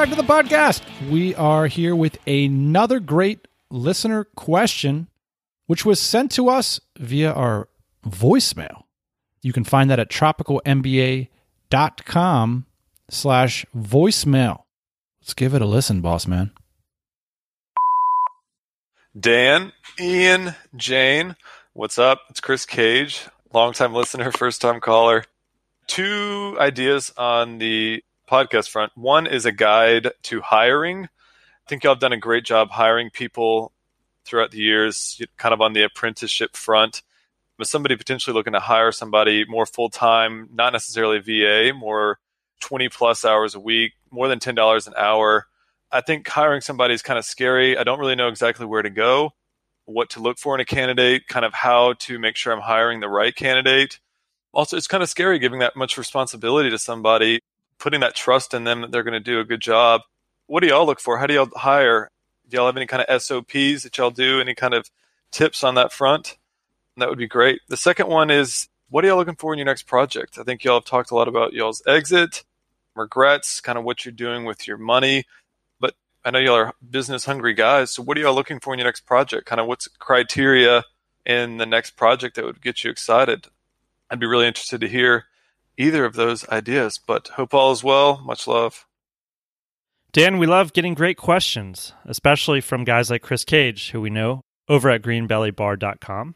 back to the podcast. We are here with another great listener question, which was sent to us via our voicemail. You can find that at tropicalmba.com slash voicemail. Let's give it a listen, boss man. Dan, Ian, Jane, what's up? It's Chris Cage, longtime listener, first time caller. Two ideas on the podcast front. One is a guide to hiring. I think y'all have done a great job hiring people throughout the years, kind of on the apprenticeship front. With somebody potentially looking to hire somebody more full time, not necessarily VA, more 20 plus hours a week, more than $10 an hour. I think hiring somebody is kind of scary. I don't really know exactly where to go, what to look for in a candidate, kind of how to make sure I'm hiring the right candidate. Also, it's kind of scary giving that much responsibility to somebody putting that trust in them that they're going to do a good job. What do y'all look for? How do y'all hire? Do y'all have any kind of SOPs that y'all do? Any kind of tips on that front? That would be great. The second one is what are y'all looking for in your next project? I think y'all have talked a lot about y'all's exit, regrets, kind of what you're doing with your money. But I know y'all are business hungry guys. So what are y'all looking for in your next project? Kind of what's criteria in the next project that would get you excited? I'd be really interested to hear either of those ideas. But hope all is well. Much love. Dan, we love getting great questions, especially from guys like Chris Cage, who we know over at greenbellybar.com.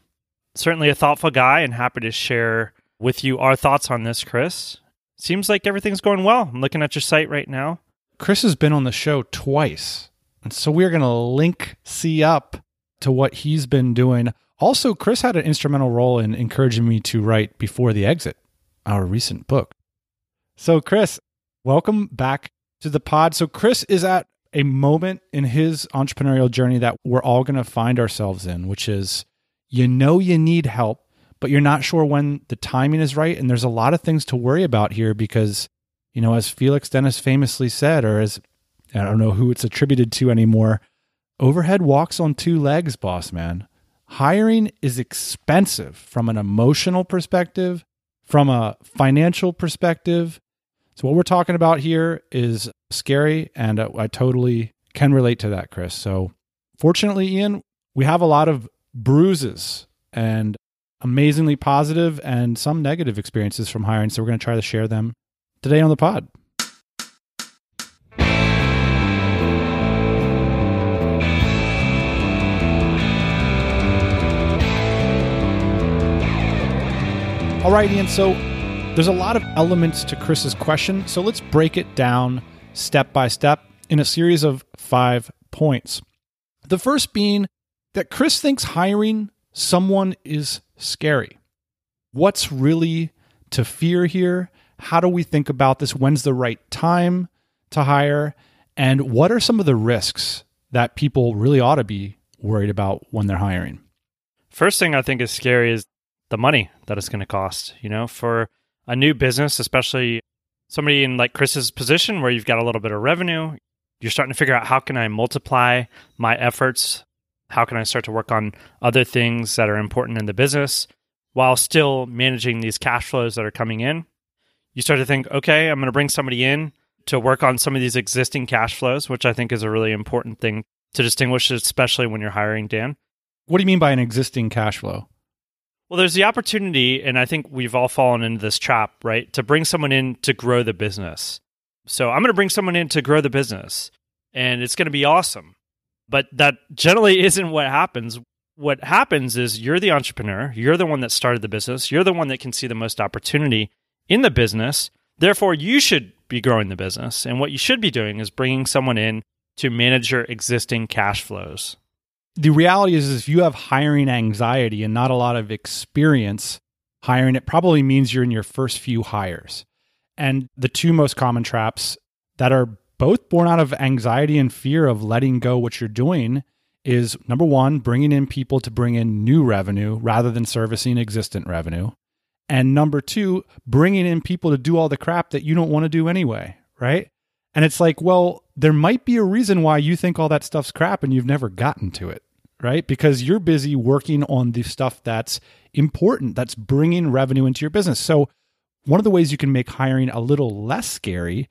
Certainly a thoughtful guy and happy to share with you our thoughts on this, Chris. Seems like everything's going well. I'm looking at your site right now. Chris has been on the show twice. And so we're going to link C up to what he's been doing. Also, Chris had an instrumental role in encouraging me to write Before the Exit, our recent book. So, Chris, welcome back to the pod. So, Chris is at a moment in his entrepreneurial journey that we're all going to find ourselves in, which is you know you need help, but you're not sure when the timing is right. And there's a lot of things to worry about here because, you know, as Felix Dennis famously said, or as I don't know who it's attributed to anymore, overhead walks on two legs, boss man. Hiring is expensive from an emotional perspective from a financial perspective. So, what we're talking about here is scary, and I totally can relate to that, Chris. So, fortunately, Ian, we have a lot of bruises and amazingly positive and some negative experiences from hiring. So, we're going to try to share them today on the pod. All right, Ian. So there's a lot of elements to Chris's question. So let's break it down step by step in a series of five points. The first being that Chris thinks hiring someone is scary. What's really to fear here? How do we think about this? When's the right time to hire? And what are some of the risks that people really ought to be worried about when they're hiring? First thing I think is scary is the money that it's going to cost. You know, for a new business, especially somebody in like Chris's position where you've got a little bit of revenue, you're starting to figure out how can I multiply my efforts? How can I start to work on other things that are important in the business while still managing these cash flows that are coming in? You start to think, okay, I'm going to bring somebody in to work on some of these existing cash flows, which I think is a really important thing to distinguish, especially when you're hiring Dan. What do you mean by an existing cash flow? Well, there's the opportunity, and I think we've all fallen into this trap, right? To bring someone in to grow the business. So I'm going to bring someone in to grow the business, and it's going to be awesome. But that generally isn't what happens. What happens is you're the entrepreneur, you're the one that started the business, you're the one that can see the most opportunity in the business. Therefore, you should be growing the business. And what you should be doing is bringing someone in to manage your existing cash flows the reality is, is if you have hiring anxiety and not a lot of experience hiring, it probably means you're in your first few hires. And the two most common traps that are both born out of anxiety and fear of letting go what you're doing is number one, bringing in people to bring in new revenue rather than servicing existent revenue. And number two, bringing in people to do all the crap that you don't want to do anyway, right? And it's like, well, there might be a reason why you think all that stuff's crap and you've never gotten to it, right? Because you're busy working on the stuff that's important, that's bringing revenue into your business. So, one of the ways you can make hiring a little less scary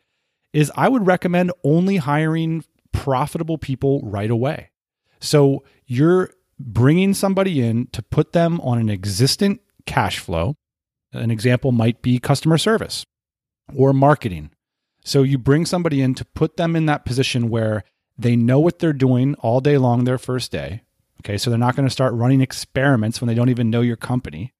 is I would recommend only hiring profitable people right away. So you're bringing somebody in to put them on an existing cash flow. An example might be customer service or marketing. So you bring somebody in to put them in that position where they know what they're doing all day long their first day. Okay, so they're not going to start running experiments when they don't even know your company.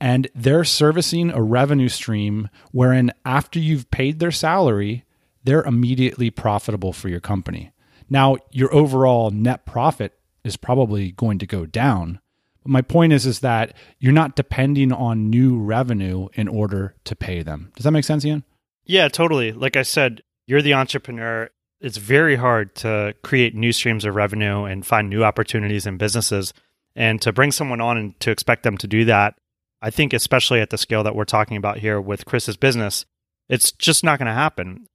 And they're servicing a revenue stream wherein after you've paid their salary, they're immediately profitable for your company. Now, your overall net profit is probably going to go down. But my point is is that you're not depending on new revenue in order to pay them. Does that make sense, Ian? Yeah, totally. Like I said, you're the entrepreneur. It's very hard to create new streams of revenue and find new opportunities in businesses. And to bring someone on and to expect them to do that, I think, especially at the scale that we're talking about here with Chris's business, it's just not going to happen.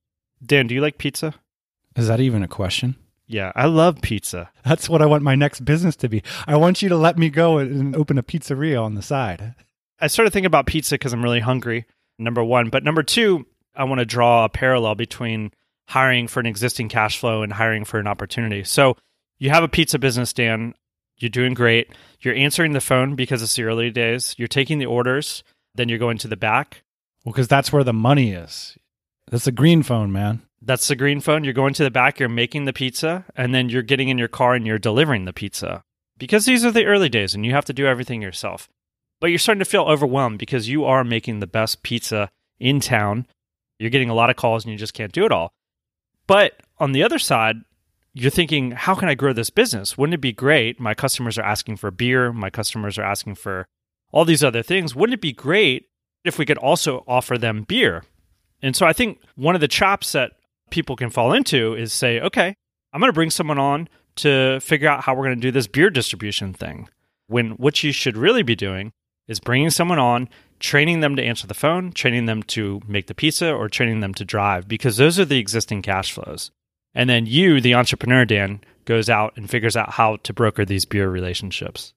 Dan, do you like pizza? Is that even a question? Yeah, I love pizza. That's what I want my next business to be. I want you to let me go and open a pizzeria on the side. I started thinking about pizza because I'm really hungry, number one. But number two, I want to draw a parallel between hiring for an existing cash flow and hiring for an opportunity. So you have a pizza business, Dan. You're doing great. You're answering the phone because it's the early days. You're taking the orders. Then you're going to the back. Well, because that's where the money is. That's the green phone, man. That's the green phone. You're going to the back, you're making the pizza, and then you're getting in your car and you're delivering the pizza. Because these are the early days and you have to do everything yourself. But you're starting to feel overwhelmed because you are making the best pizza in town. You're getting a lot of calls and you just can't do it all. But on the other side, you're thinking, how can I grow this business? Wouldn't it be great? My customers are asking for beer, my customers are asking for all these other things. Wouldn't it be great if we could also offer them beer? And so I think one of the chops that people can fall into is say, okay, I'm going to bring someone on to figure out how we're going to do this beer distribution thing. When what you should really be doing is bringing someone on, training them to answer the phone, training them to make the pizza, or training them to drive, because those are the existing cash flows. And then you, the entrepreneur, Dan, goes out and figures out how to broker these beer relationships.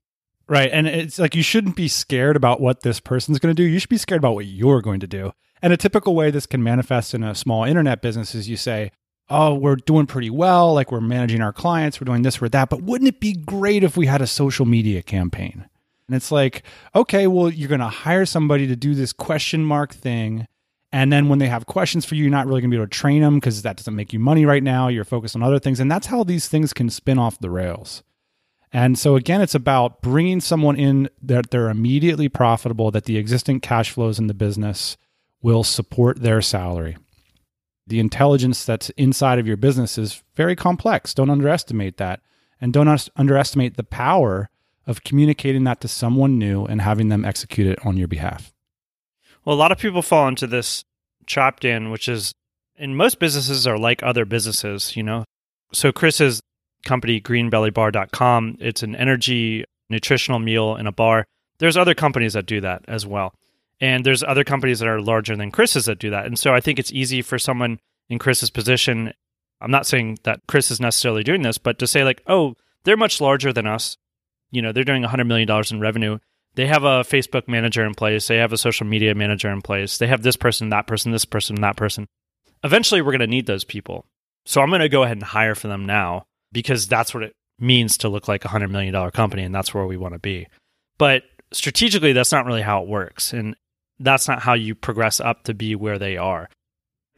Right. And it's like you shouldn't be scared about what this person's going to do. You should be scared about what you're going to do. And a typical way this can manifest in a small internet business is you say, Oh, we're doing pretty well. Like we're managing our clients, we're doing this, we're that. But wouldn't it be great if we had a social media campaign? And it's like, okay, well, you're going to hire somebody to do this question mark thing. And then when they have questions for you, you're not really going to be able to train them because that doesn't make you money right now. You're focused on other things. And that's how these things can spin off the rails. And so again, it's about bringing someone in that they're immediately profitable, that the existing cash flows in the business will support their salary. The intelligence that's inside of your business is very complex. Don't underestimate that. And don't underestimate the power of communicating that to someone new and having them execute it on your behalf. Well, a lot of people fall into this trap, Dan, which is in most businesses are like other businesses, you know. So Chris's company, greenbellybar.com, it's an energy nutritional meal in a bar. There's other companies that do that as well. And there's other companies that are larger than Chris's that do that. And so I think it's easy for someone in Chris's position. I'm not saying that Chris is necessarily doing this, but to say, like, oh, they're much larger than us. You know, they're doing $100 million in revenue. They have a Facebook manager in place. They have a social media manager in place. They have this person, that person, this person, that person. Eventually, we're going to need those people. So I'm going to go ahead and hire for them now because that's what it means to look like a $100 million company. And that's where we want to be. But strategically, that's not really how it works. And that's not how you progress up to be where they are.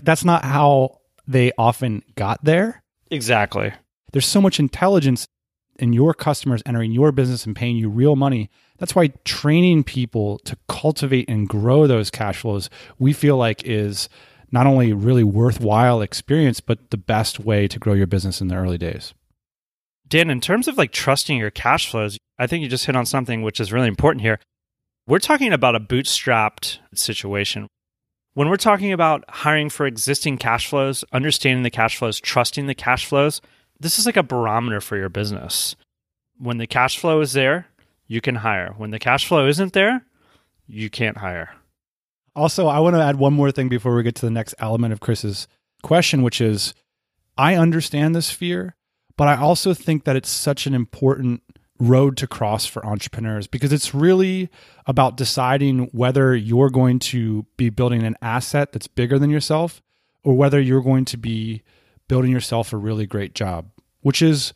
That's not how they often got there. Exactly. There's so much intelligence in your customers entering your business and paying you real money. That's why training people to cultivate and grow those cash flows, we feel like is not only really worthwhile experience, but the best way to grow your business in the early days. Dan, in terms of like trusting your cash flows, I think you just hit on something which is really important here. We're talking about a bootstrapped situation. When we're talking about hiring for existing cash flows, understanding the cash flows, trusting the cash flows, this is like a barometer for your business. When the cash flow is there, you can hire. When the cash flow isn't there, you can't hire. Also, I want to add one more thing before we get to the next element of Chris's question, which is I understand this fear, but I also think that it's such an important road to cross for entrepreneurs because it's really about deciding whether you're going to be building an asset that's bigger than yourself or whether you're going to be building yourself a really great job, which is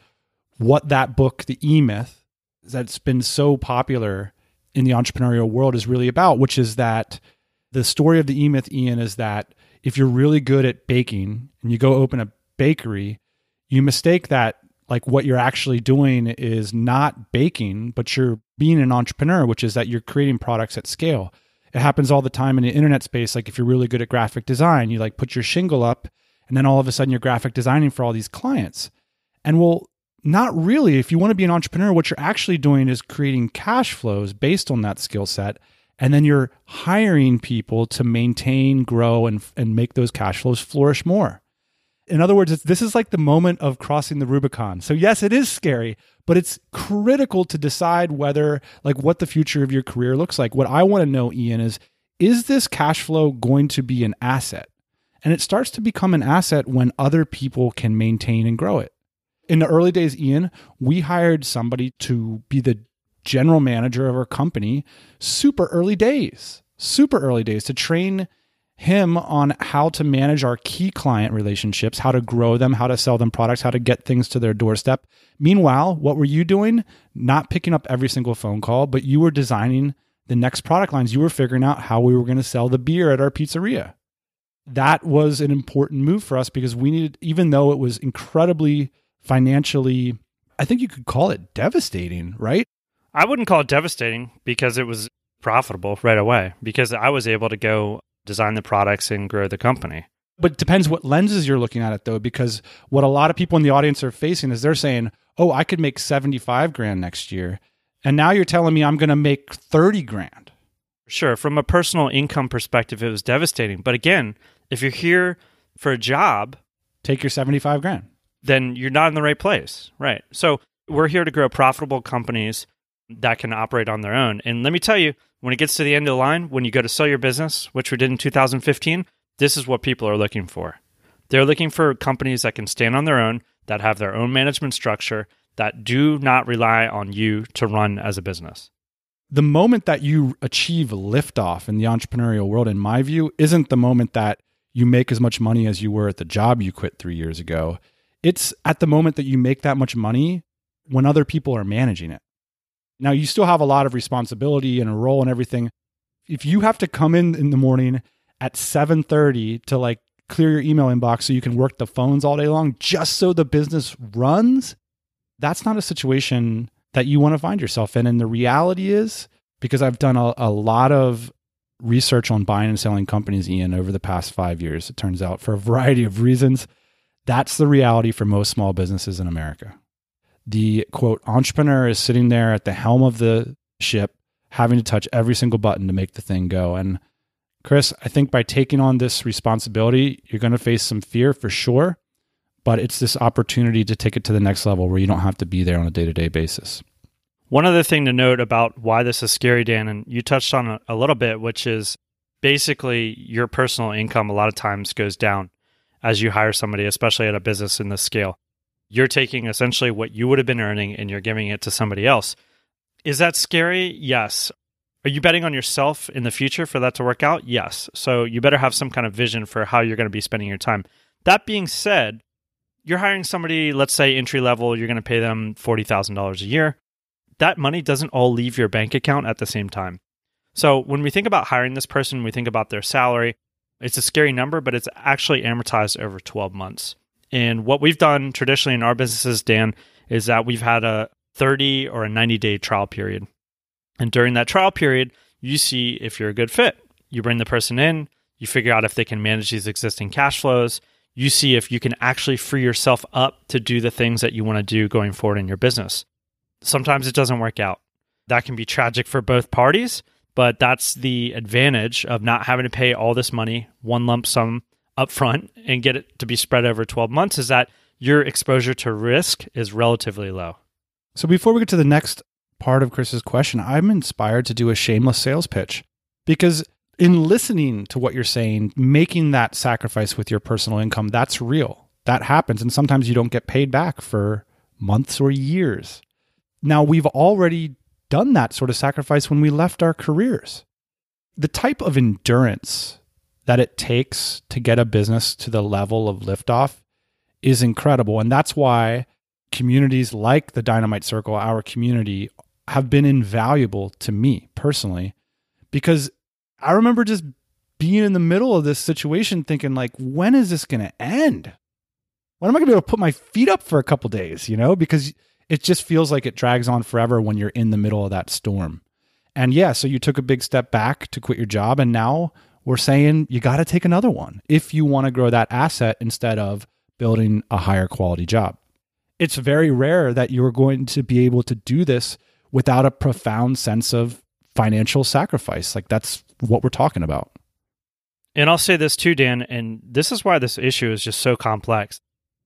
what that book, The E Myth, that's been so popular in the entrepreneurial world is really about, which is that the story of the E Myth, Ian, is that if you're really good at baking and you go open a bakery, you mistake that like what you're actually doing is not baking, but you're being an entrepreneur, which is that you're creating products at scale. It happens all the time in the internet space. Like if you're really good at graphic design, you like put your shingle up and then all of a sudden you're graphic designing for all these clients. And well, not really. If you want to be an entrepreneur, what you're actually doing is creating cash flows based on that skill set. And then you're hiring people to maintain, grow, and, and make those cash flows flourish more. In other words, this is like the moment of crossing the Rubicon. So, yes, it is scary, but it's critical to decide whether, like, what the future of your career looks like. What I want to know, Ian, is is this cash flow going to be an asset? And it starts to become an asset when other people can maintain and grow it. In the early days, Ian, we hired somebody to be the general manager of our company super early days, super early days to train him on how to manage our key client relationships, how to grow them, how to sell them products, how to get things to their doorstep. Meanwhile, what were you doing? Not picking up every single phone call, but you were designing the next product lines. You were figuring out how we were going to sell the beer at our pizzeria that was an important move for us because we needed, even though it was incredibly financially, I think you could call it devastating, right? I wouldn't call it devastating because it was profitable right away because I was able to go design the products and grow the company. But it depends what lenses you're looking at it though, because what a lot of people in the audience are facing is they're saying, oh, I could make 75 grand next year. And now you're telling me I'm going to make 30 grand. Sure. From a personal income perspective, it was devastating. But again, if you're here for a job, take your 75 grand. Then you're not in the right place. Right. So we're here to grow profitable companies that can operate on their own. And let me tell you, when it gets to the end of the line, when you go to sell your business, which we did in 2015, this is what people are looking for. They're looking for companies that can stand on their own, that have their own management structure, that do not rely on you to run as a business the moment that you achieve liftoff in the entrepreneurial world, in my view, isn't the moment that you make as much money as you were at the job you quit three years ago. It's at the moment that you make that much money when other people are managing it. Now, you still have a lot of responsibility and a role and everything. If you have to come in in the morning at 7:30 to like clear your email inbox so you can work the phones all day long just so the business runs, that's not a situation that you want to find yourself in. And the reality is, because I've done a, a lot of research on buying and selling companies, Ian, over the past five years, it turns out for a variety of reasons, that's the reality for most small businesses in America. The quote, entrepreneur is sitting there at the helm of the ship, having to touch every single button to make the thing go. And Chris, I think by taking on this responsibility, you're going to face some fear for sure but it's this opportunity to take it to the next level where you don't have to be there on a day to day basis. One other thing to note about why this is scary, Dan, and you touched on it a little bit, which is basically your personal income a lot of times goes down as you hire somebody, especially at a business in this scale. You're taking essentially what you would have been earning and you're giving it to somebody else. Is that scary? Yes. Are you betting on yourself in the future for that to work out? Yes. So you better have some kind of vision for how you're going to be spending your time. That being said, you're hiring somebody, let's say entry level, you're going to pay them $40,000 a year. That money doesn't all leave your bank account at the same time. So when we think about hiring this person, we think about their salary. It's a scary number, but it's actually amortized over 12 months. And what we've done traditionally in our businesses, Dan, is that we've had a 30 or a 90 day trial period. And during that trial period, you see if you're a good fit. You bring the person in, you figure out if they can manage these existing cash flows, you see if you can actually free yourself up to do the things that you want to do going forward in your business. Sometimes it doesn't work out. That can be tragic for both parties, but that's the advantage of not having to pay all this money, one lump sum upfront, and get it to be spread over 12 months is that your exposure to risk is relatively low. So before we get to the next part of Chris's question, I'm inspired to do a shameless sales pitch because in listening to what you're saying, making that sacrifice with your personal income, that's real. That happens. And sometimes you don't get paid back for months or years. Now, we've already done that sort of sacrifice when we left our careers. The type of endurance that it takes to get a business to the level of liftoff is incredible. And that's why communities like the Dynamite Circle, our community, have been invaluable to me personally because I remember just being in the middle of this situation thinking like when is this going to end? When am I going to be able to put my feet up for a couple days, you know? Because it just feels like it drags on forever when you're in the middle of that storm. And yeah, so you took a big step back to quit your job and now we're saying you got to take another one if you want to grow that asset instead of building a higher quality job. It's very rare that you're going to be able to do this without a profound sense of financial sacrifice. Like that's what we're talking about. And I'll say this too, Dan, and this is why this issue is just so complex.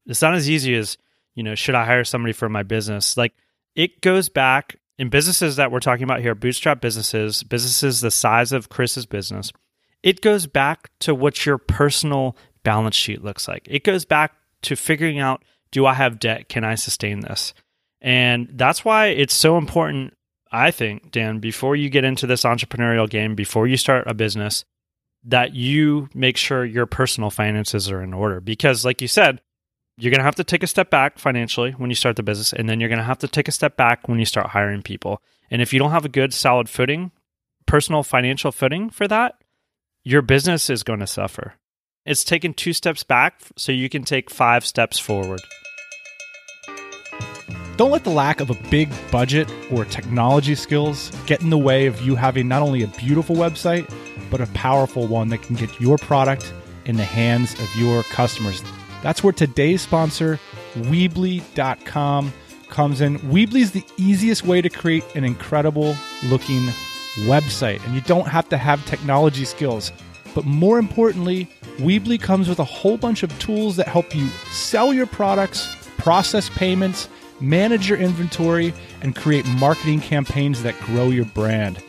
It's not as easy as, you know, should I hire somebody for my business? Like it goes back in businesses that we're talking about here, bootstrap businesses, businesses the size of Chris's business. It goes back to what your personal balance sheet looks like. It goes back to figuring out do I have debt? Can I sustain this? And that's why it's so important, I think, Dan, before you get into this entrepreneurial game, before you start a business, that you make sure your personal finances are in order. Because, like you said, you're going to have to take a step back financially when you start the business, and then you're going to have to take a step back when you start hiring people. And if you don't have a good, solid footing, personal financial footing for that, your business is going to suffer. It's taking two steps back so you can take five steps forward. Don't let the lack of a big budget or technology skills get in the way of you having not only a beautiful website, but a powerful one that can get your product in the hands of your customers. That's where today's sponsor, Weebly.com, comes in. Weebly is the easiest way to create an incredible looking website, and you don't have to have technology skills. But more importantly, Weebly comes with a whole bunch of tools that help you sell your products, process payments, manage your inventory, and create marketing campaigns that grow your brand.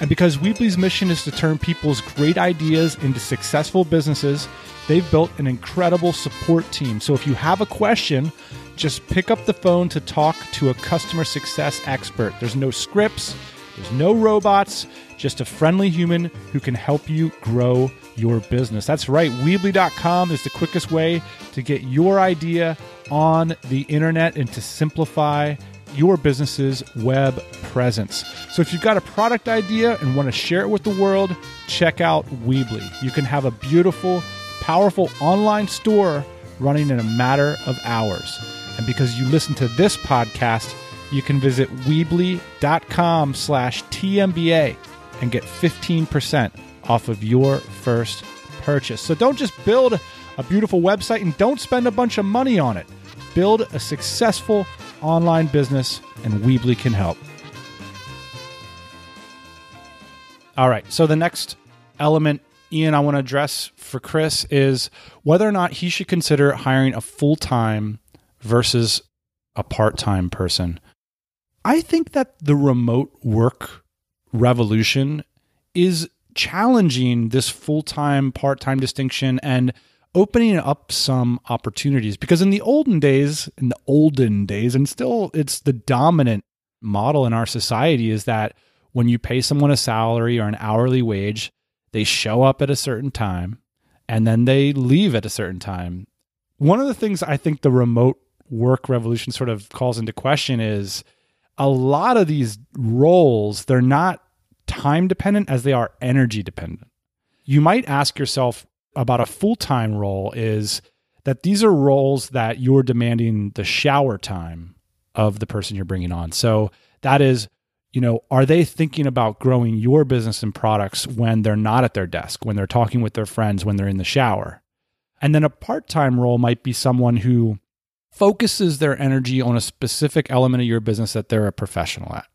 And because Weebly's mission is to turn people's great ideas into successful businesses, they've built an incredible support team. So if you have a question, just pick up the phone to talk to a customer success expert. There's no scripts, there's no robots, just a friendly human who can help you grow your business. That's right, Weebly.com is the quickest way to get your idea on the internet and to simplify your business's web presence. So if you've got a product idea and want to share it with the world, check out Weebly. You can have a beautiful, powerful online store running in a matter of hours. And because you listen to this podcast, you can visit Weebly.com slash TMBA and get 15% off of your first purchase. So don't just build a beautiful website and don't spend a bunch of money on it. Build a successful online business, and Weebly can help. All right. So the next element, Ian, I want to address for Chris is whether or not he should consider hiring a full time versus a part time person. I think that the remote work revolution is challenging this full time, part time distinction and opening up some opportunities. Because in the olden days, in the olden days, and still it's the dominant model in our society is that when you pay someone a salary or an hourly wage, they show up at a certain time and then they leave at a certain time. One of the things I think the remote work revolution sort of calls into question is a lot of these roles, they're not time dependent as they are energy dependent. You might ask yourself about a full time role is that these are roles that you're demanding the shower time of the person you're bringing on. So that is, you know, are they thinking about growing your business and products when they're not at their desk, when they're talking with their friends, when they're in the shower? And then a part time role might be someone who focuses their energy on a specific element of your business that they're a professional at.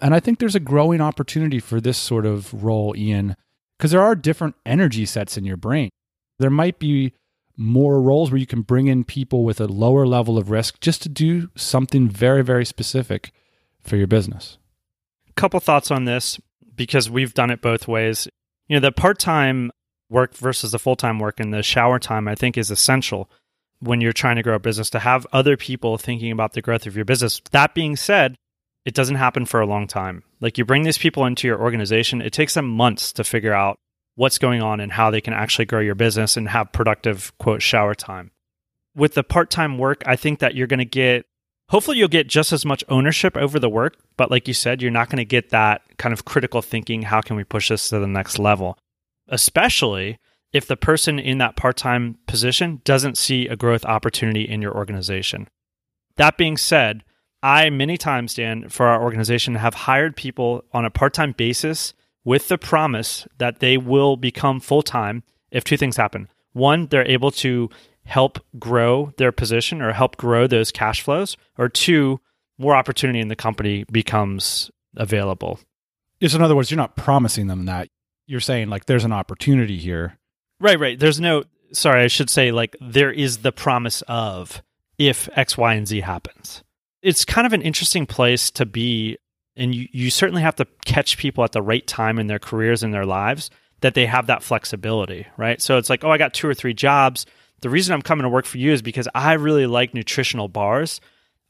And I think there's a growing opportunity for this sort of role, Ian, because there are different energy sets in your brain. There might be more roles where you can bring in people with a lower level of risk just to do something very, very specific for your business. Couple thoughts on this because we've done it both ways. You know, the part time work versus the full time work and the shower time, I think, is essential when you're trying to grow a business to have other people thinking about the growth of your business. That being said, it doesn't happen for a long time. Like you bring these people into your organization, it takes them months to figure out what's going on and how they can actually grow your business and have productive quote shower time. With the part-time work, I think that you're going to get hopefully you'll get just as much ownership over the work, but like you said, you're not going to get that kind of critical thinking, how can we push this to the next level? Especially if the person in that part-time position doesn't see a growth opportunity in your organization. That being said, I many times, Dan, for our organization, have hired people on a part time basis with the promise that they will become full time if two things happen. One, they're able to help grow their position or help grow those cash flows, or two, more opportunity in the company becomes available. Just in other words, you're not promising them that. You're saying like there's an opportunity here. Right, right. There's no sorry, I should say like there is the promise of if X, Y, and Z happens. It's kind of an interesting place to be and you, you certainly have to catch people at the right time in their careers and their lives that they have that flexibility, right? So it's like, oh, I got two or three jobs. The reason I'm coming to work for you is because I really like nutritional bars.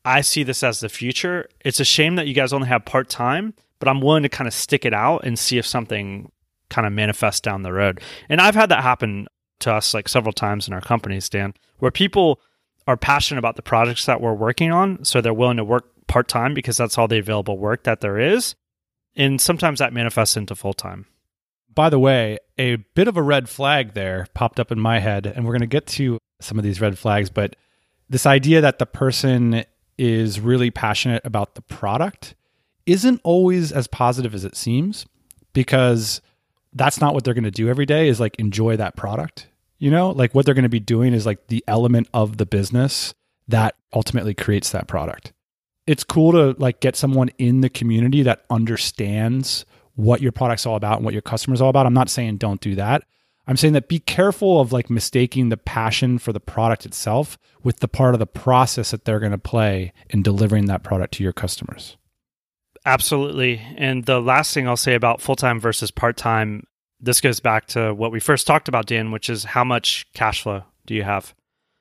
I see this as the future. It's a shame that you guys only have part time, but I'm willing to kind of stick it out and see if something kind of manifests down the road. And I've had that happen to us like several times in our companies, Dan, where people are passionate about the projects that we're working on. So they're willing to work part time because that's all the available work that there is. And sometimes that manifests into full time. By the way, a bit of a red flag there popped up in my head, and we're going to get to some of these red flags, but this idea that the person is really passionate about the product isn't always as positive as it seems because that's not what they're going to do every day is like enjoy that product. You know, like what they're going to be doing is like the element of the business that ultimately creates that product it's cool to like get someone in the community that understands what your product's all about and what your customer's all about. I'm not saying don't do that. I'm saying that be careful of like mistaking the passion for the product itself with the part of the process that they're going to play in delivering that product to your customers. Absolutely. And the last thing I'll say about full time versus part time, this goes back to what we first talked about, Dan, which is how much cash flow do you have?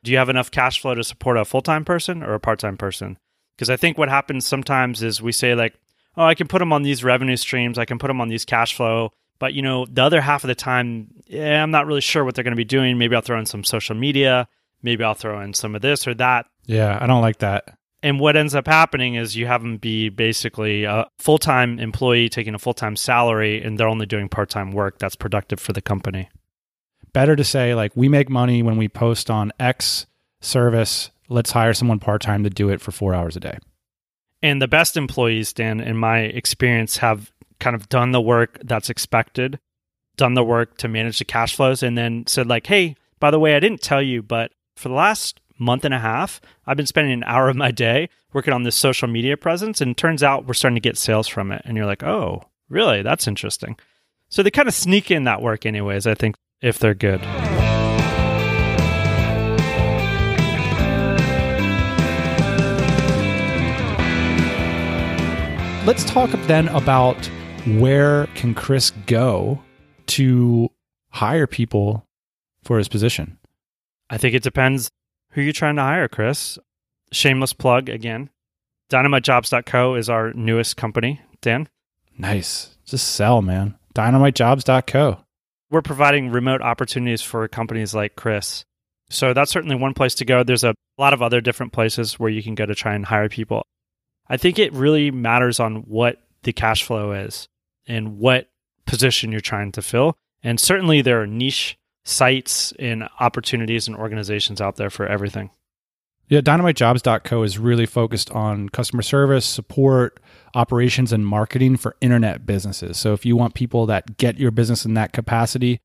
Do you have enough cash flow to support a full time person or a part time person? Because I think what happens sometimes is we say, like, oh, I can put them on these revenue streams, I can put them on these cash flow. But, you know, the other half of the time, yeah, I'm not really sure what they're going to be doing. Maybe I'll throw in some social media. Maybe I'll throw in some of this or that. Yeah, I don't like that. And what ends up happening is you have them be basically a full time employee taking a full time salary and they're only doing part time work that's productive for the company. Better to say, like, we make money when we post on X service let's hire someone part time to do it for four hours a day. And the best employees, Dan, in my experience, have kind of done the work that's expected, done the work to manage the cash flows, and then said, like, hey, by the way, I didn't tell you, but for the last month and a half, I've been spending an hour of my day working on this social media presence. And turns out we're starting to get sales from it. And you're like, oh, really? That's interesting. So they kind of sneak in that work, anyways, I think, if they're good. Let's talk then about where can Chris go to hire people for his position? I think it depends who you're trying to hire, Chris. Shameless plug again. DynamiteJobs.co is our newest company, Dan. Nice. Just sell, man. DynamiteJobs.co. We're providing remote opportunities for companies like Chris. So that's certainly one place to go. There's a lot of other different places where you can go to try and hire people. I think it really matters on what the cash flow is and what position you're trying to fill. And certainly there are niche sites and opportunities and organizations out there for everything. Yeah, dynamitejobs.co is really focused on customer service, support, operations, and marketing for internet businesses. So if you want people that get your business in that capacity,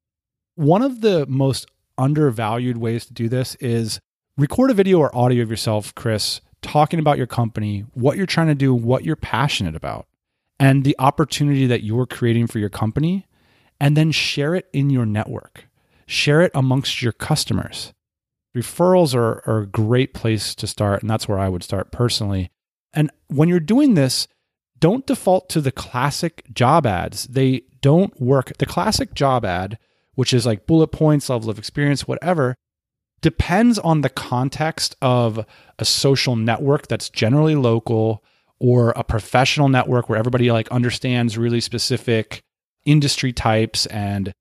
one of the most undervalued ways to do this is record a video or audio of yourself, Chris, talking about your company, what you're trying to do, what you're passionate about. and the opportunity that you're creating for your company, and then share it in your network. Share it amongst your customers. Referrals are, are a great place to start, and that's where I would start personally. And when you're doing this, don't default to the classic job ads. They don't work. The classic job ad, which is like bullet points, level of experience, whatever, depends on the context of a social network that's generally local or a professional network where everybody like understands really specific industry types and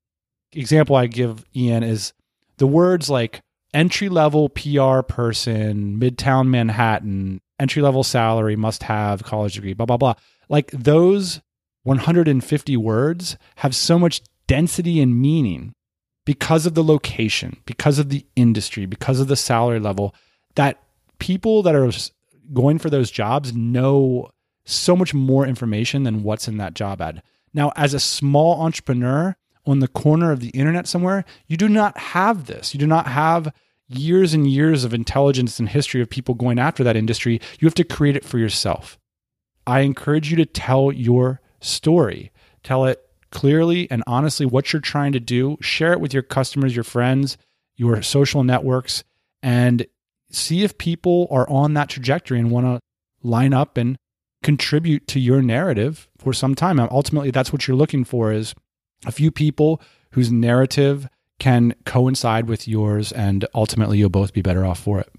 example I give Ian is the words like entry level PR person, midtown Manhattan, entry level salary, must have college degree, blah, blah, blah. Like those 150 words have so much density and meaning because of the location, because of the industry, because of the salary level that people that are going for those jobs know so much more information than what's in that job ad. Now, as a small entrepreneur on the corner of the internet somewhere, you do not have this. You do not have years and years of intelligence and history of people going after that industry. You have to create it for yourself. I encourage you to tell your story. Tell it clearly and honestly what you're trying to do. Share it with your customers, your friends, your social networks, and see if people are on that trajectory and want to line up and contribute to your narrative for some time. ultimately, that's what you're looking for is a few people whose narrative can coincide with yours, and ultimately you'll both be better off for it.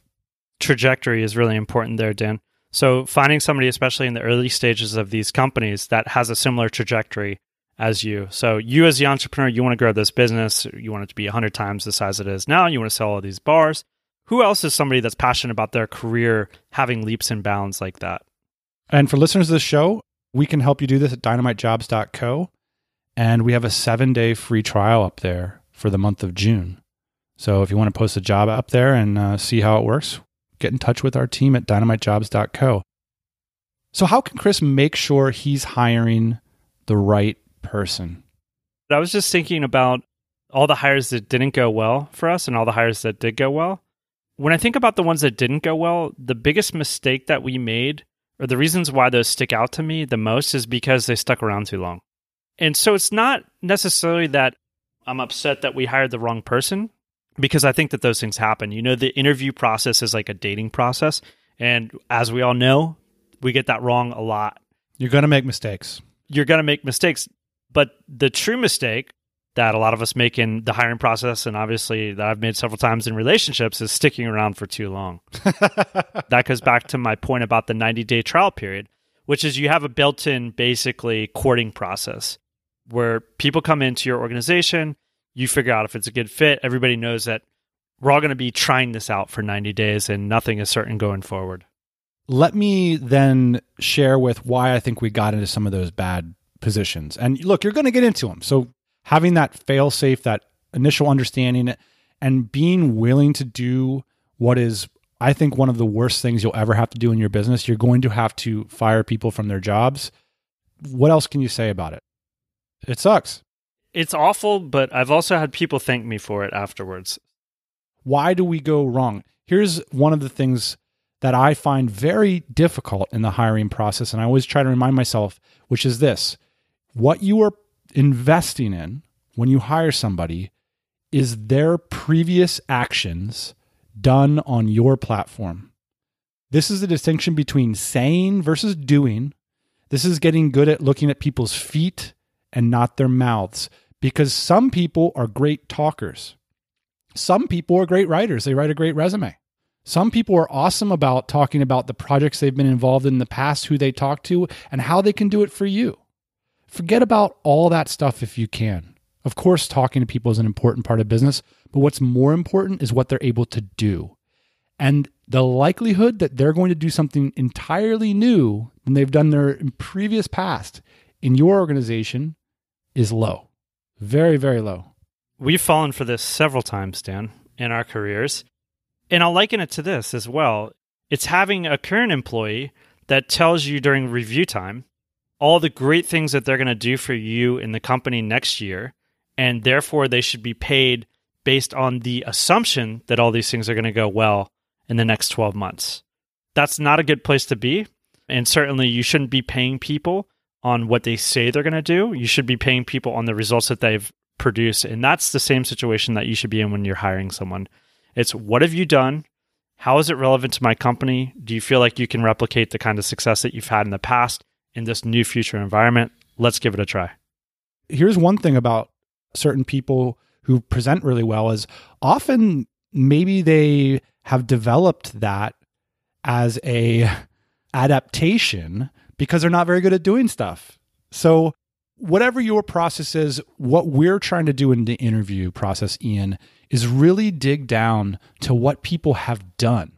Trajectory is really important there, Dan. So finding somebody, especially in the early stages of these companies, that has a similar trajectory as you. So you as the entrepreneur, you want to grow this business, you want it to be 100 times the size it is now, you want to sell all these bars. Who else is somebody that's passionate about their career having leaps and bounds like that? And for listeners of the show, we can help you do this at dynamitejobs.co. And we have a seven day free trial up there for the month of June. So if you want to post a job up there and uh, see how it works, get in touch with our team at dynamitejobs.co. So, how can Chris make sure he's hiring the right person? I was just thinking about all the hires that didn't go well for us and all the hires that did go well. When I think about the ones that didn't go well, the biggest mistake that we made, or the reasons why those stick out to me the most, is because they stuck around too long. And so it's not necessarily that I'm upset that we hired the wrong person because I think that those things happen. You know, the interview process is like a dating process. And as we all know, we get that wrong a lot. You're going to make mistakes. You're going to make mistakes. But the true mistake that a lot of us make in the hiring process, and obviously that I've made several times in relationships, is sticking around for too long. that goes back to my point about the 90 day trial period, which is you have a built in basically courting process where people come into your organization, you figure out if it's a good fit. Everybody knows that we're all going to be trying this out for 90 days and nothing is certain going forward. Let me then share with why I think we got into some of those bad positions. And look, you're going to get into them. So having that fail safe, that initial understanding, and being willing to do what is, I think, one of the worst things you'll ever have to do in your business, you're going to have to fire people from their jobs. What else can you say about it? It sucks. It's awful, but I've also had people thank me for it afterwards. Why do we go wrong? Here's one of the things that I find very difficult in the hiring process. And I always try to remind myself, which is this what you are investing in when you hire somebody is their previous actions done on your platform. This is the distinction between saying versus doing. This is getting good at looking at people's feet and not their mouths because some people are great talkers. Some people are great writers. They write a great resume. Some people are awesome about talking about the projects they've been involved in, in the past, who they talk to, and how they can do it for you. Forget about all that stuff if you can. Of course, talking to people is an important part of business, but what's more important is what they're able to do. And the likelihood that they're going to do something entirely new than they've done their previous past in your organization is low. Very, very low. We've fallen for this several times, Dan, in our careers. And I'll liken it to this as well. It's having a current employee that tells you during review time all the great things that they're going to do for you in the company next year. And therefore, they should be paid based on the assumption that all these things are going to go well in the next 12 months. That's not a good place to be. And certainly, you shouldn't be paying people on what they say they're going to do. You should be paying people on the results that they've produced. And that's the same situation that you should be in when you're hiring someone. It's what have you done? How is it relevant to my company? Do you feel like you can replicate the kind of success that you've had in the past in this new future environment? Let's give it a try. Here's one thing about certain people who present really well is often maybe they have developed that as a adaptation because they're not very good at doing stuff. So whatever your process is, what we're trying to do in the interview process, Ian, is really dig down to what people have done.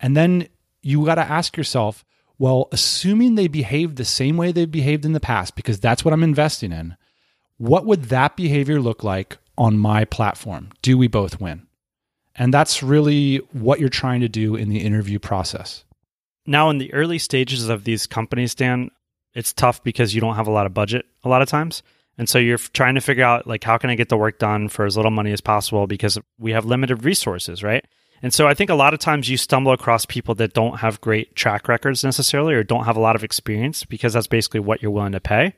And then you got to ask yourself, well, assuming they behaved the same way they've behaved in the past, because that's what I'm investing in, what would that behavior look like on my platform? Do we both win? And that's really what you're trying to do in the interview process. Now, in the early stages of these companies, Dan, it's tough because you don't have a lot of budget a lot of times. And so you're trying to figure out like how can I get the work done for as little money as possible because we have limited resources, right? And so I think a lot of times you stumble across people that don't have great track records necessarily or don't have a lot of experience because that's basically what you're willing to pay.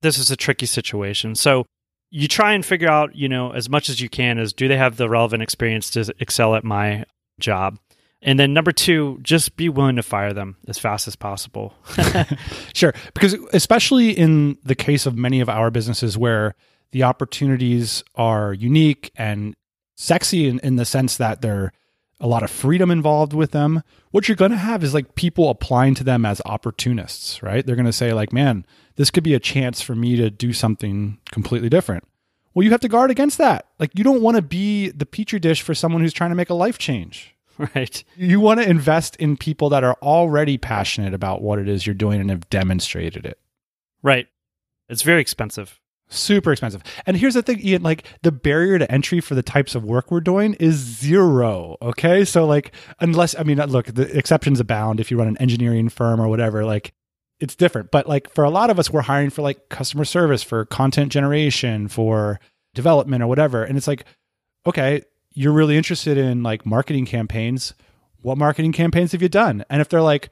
This is a tricky situation. So you try and figure out, you know, as much as you can is do they have the relevant experience to excel at my job? And then number two, just be willing to fire them as fast as possible. sure. Because especially in the case of many of our businesses where the opportunities are unique and sexy in, in the sense that there a lot of freedom involved with them, what you're going to have is like people applying to them as opportunists, right? They're going to say, like, man, this could be a chance for me to do something completely different. Well, you have to guard against that. Like, you don't want to be the petri dish for someone who's trying to make a life change, Right. You want to invest in people that are already passionate about what it is you're doing and have demonstrated it. Right. It's very expensive. Super expensive. And here's the thing, Ian, like the barrier to entry for the types of work we're doing is zero. Okay. So, like, unless, I mean, uh, look, the exceptions abound if you run an engineering firm or whatever, like, it's different. But like for a lot of us, we're hiring for like customer service, for content generation, for development or whatever. And it's like, okay, you're really interested in like marketing campaigns. What marketing campaigns have you done? And if they're like,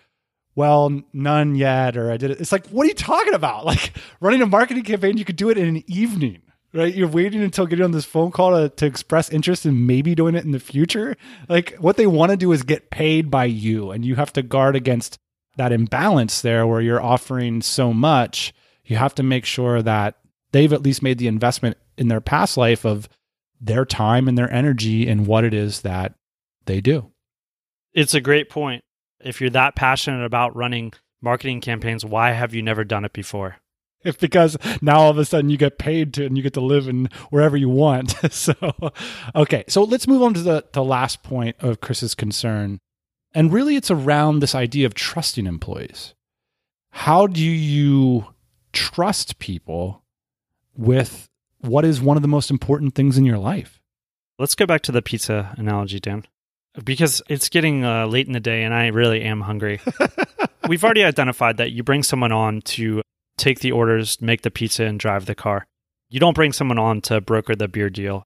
well, none yet, or I did it, it's like, what are you talking about? Like running a marketing campaign, you could do it in an evening, right? You're waiting until getting on this phone call to, to express interest in maybe doing it in the future. Like what they want to do is get paid by you, and you have to guard against that imbalance there where you're offering so much. You have to make sure that they've at least made the investment in their past life of their time and their energy in what it is that they do. It's a great point. If you're that passionate about running marketing campaigns, why have you never done it before? It's because now all of a sudden you get paid to and you get to live in wherever you want. so, okay. So let's move on to the, the last point of Chris's concern. And really, it's around this idea of trusting employees. How do you trust people with what is one of the most important things in your life? Let's go back to the pizza analogy, Dan, because it's getting uh, late in the day and I really am hungry. We've already identified that you bring someone on to take the orders, make the pizza, and drive the car. You don't bring someone on to broker the beer deal.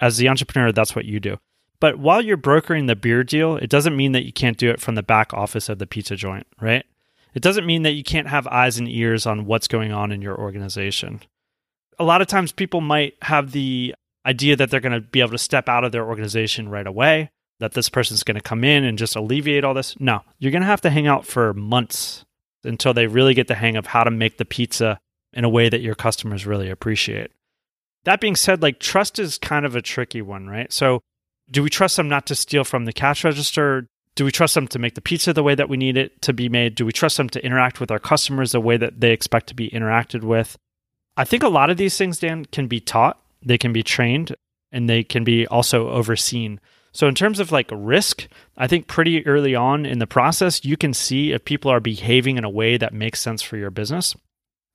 As the entrepreneur, that's what you do. But while you're brokering the beer deal, it doesn't mean that you can't do it from the back office of the pizza joint, right? It doesn't mean that you can't have eyes and ears on what's going on in your organization a lot of times people might have the idea that they're going to be able to step out of their organization right away, that this person's going to come in and just alleviate all this. No, you're going to have to hang out for months until they really get the hang of how to make the pizza in a way that your customers really appreciate. That being said, like trust is kind of a tricky one, right? So, do we trust them not to steal from the cash register? Do we trust them to make the pizza the way that we need it to be made? Do we trust them to interact with our customers the way that they expect to be interacted with? I think a lot of these things, Dan, can be taught, they can be trained, and they can be also overseen. So, in terms of like risk, I think pretty early on in the process, you can see if people are behaving in a way that makes sense for your business.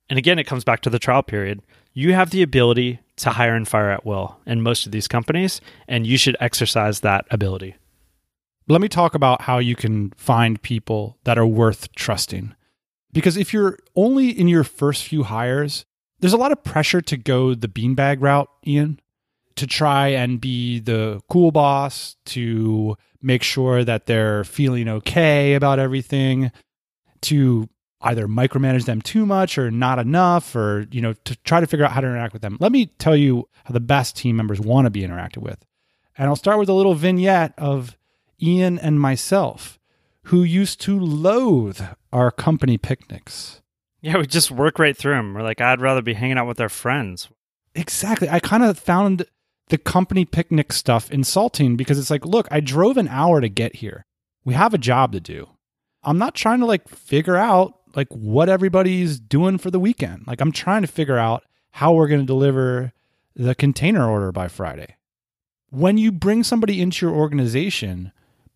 And again, it comes back to the trial period. You have the ability to hire and fire at will in most of these companies, and you should exercise that ability. Let me talk about how you can find people that are worth trusting. Because if you're only in your first few hires, there's a lot of pressure to go the beanbag route, Ian, to try and be the cool boss, to make sure that they're feeling okay about everything, to either micromanage them too much or not enough or you know to try to figure out how to interact with them let me tell you how the best team members want to be interacted with and i'll start with a little vignette of ian and myself who used to loathe our company picnics Yeah, we just work right through them. We're like, I'd rather be hanging out with our friends. exactly i kind of found the company picnic stuff insulting because it's like look i drove an hour to get here. We have a job to do. I'm not trying to like figure out like what everybody's doing for the weekend. Like i'm trying to figure out how we're going to deliver the container order by friday. When you bring somebody into your organization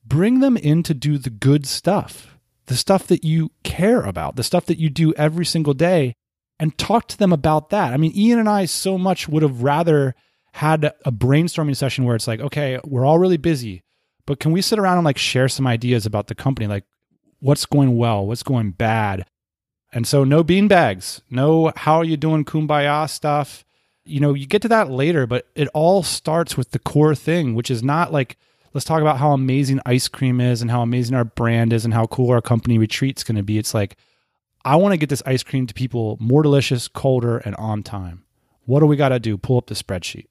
bring them in to do the good stuff the stuff that you care about the stuff that you do every single day and talk to them about that. I mean, Ian and I so much would have rather had a brainstorming session where it's like, okay, we're all really busy, but can we sit around and like share some ideas about the company? Like what's going well, what's going bad? And so no bean bags, no how are you doing kumbaya stuff. You know, you get to that later, but it all starts with the core thing, which is not like let's talk about how amazing ice cream is and how amazing our brand is and how cool our company retreat's going to be. It's like I want to get this ice cream to people more delicious, colder, and on time. What do we got to do? Pull up the spreadsheet.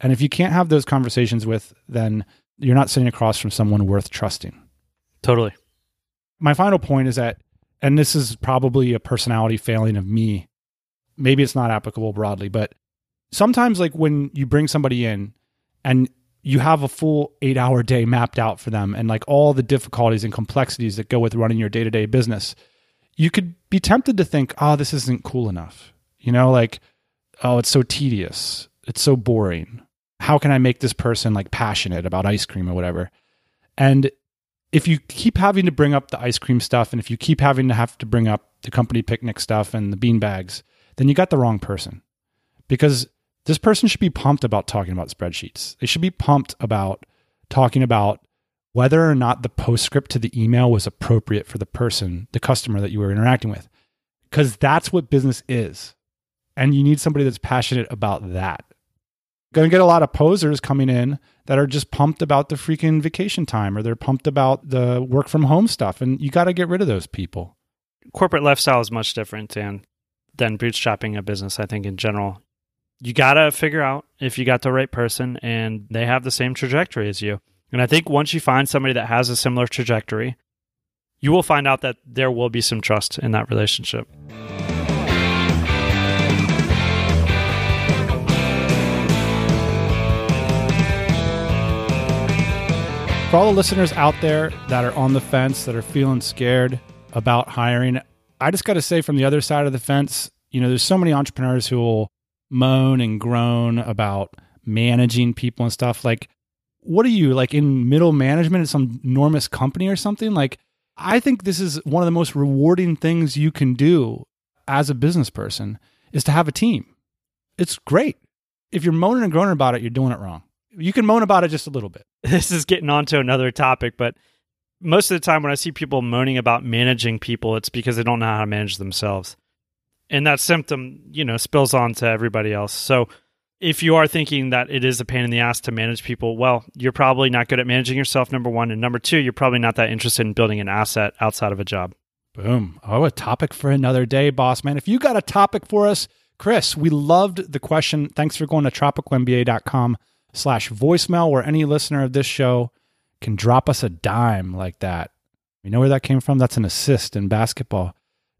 And if you can't have those conversations with, then you're not sitting across from someone worth trusting. Totally. My final point is that, and this is probably a personality failing of me. Maybe it's not applicable broadly, but sometimes, like when you bring somebody in and you have a full eight hour day mapped out for them and like all the difficulties and complexities that go with running your day to day business, you could be tempted to think, oh, this isn't cool enough. You know, like, oh, it's so tedious. It's so boring. How can I make this person like passionate about ice cream or whatever? And if you keep having to bring up the ice cream stuff and if you keep having to have to bring up the company picnic stuff and the bean bags, then you got the wrong person. Because this person should be pumped about talking about spreadsheets. They should be pumped about talking about whether or not the postscript to the email was appropriate for the person, the customer that you were interacting with. Because that's what business is. And you need somebody that's passionate about that. Going to get a lot of posers coming in that are just pumped about the freaking vacation time or they're pumped about the work from home stuff. And you got to get rid of those people. Corporate lifestyle is much different than than bootstrapping a business, I think in general. You got to figure out if you got the right person and they have the same trajectory as you. And I think once you find somebody that has a similar trajectory, you will find out that there will be some trust in that relationship. For all the listeners out there that are on the fence, that are feeling scared about hiring, I just got to say from the other side of the fence, you know, there's so many entrepreneurs who will moan and groan about managing people and stuff. Like, what are you like in middle management at some enormous company or something? Like, I think this is one of the most rewarding things you can do as a business person is to have a team. It's great. If you're moaning and groaning about it, you're doing it wrong. You can moan about it just a little bit. This is getting on to another topic, but most of the time when I see people moaning about managing people, it's because they don't know how to manage themselves. And that symptom, you know, spills on to everybody else. So if you are thinking that it is a pain in the ass to manage people, well, you're probably not good at managing yourself, number one. And number two, you're probably not that interested in building an asset outside of a job. Boom. Oh, a topic for another day, boss man. If you got a topic for us, Chris, we loved the question. Thanks for going to tropicalmba.com slash voicemail where any listener of this show can drop us a dime like that. You know where that came from? That's an assist in basketball.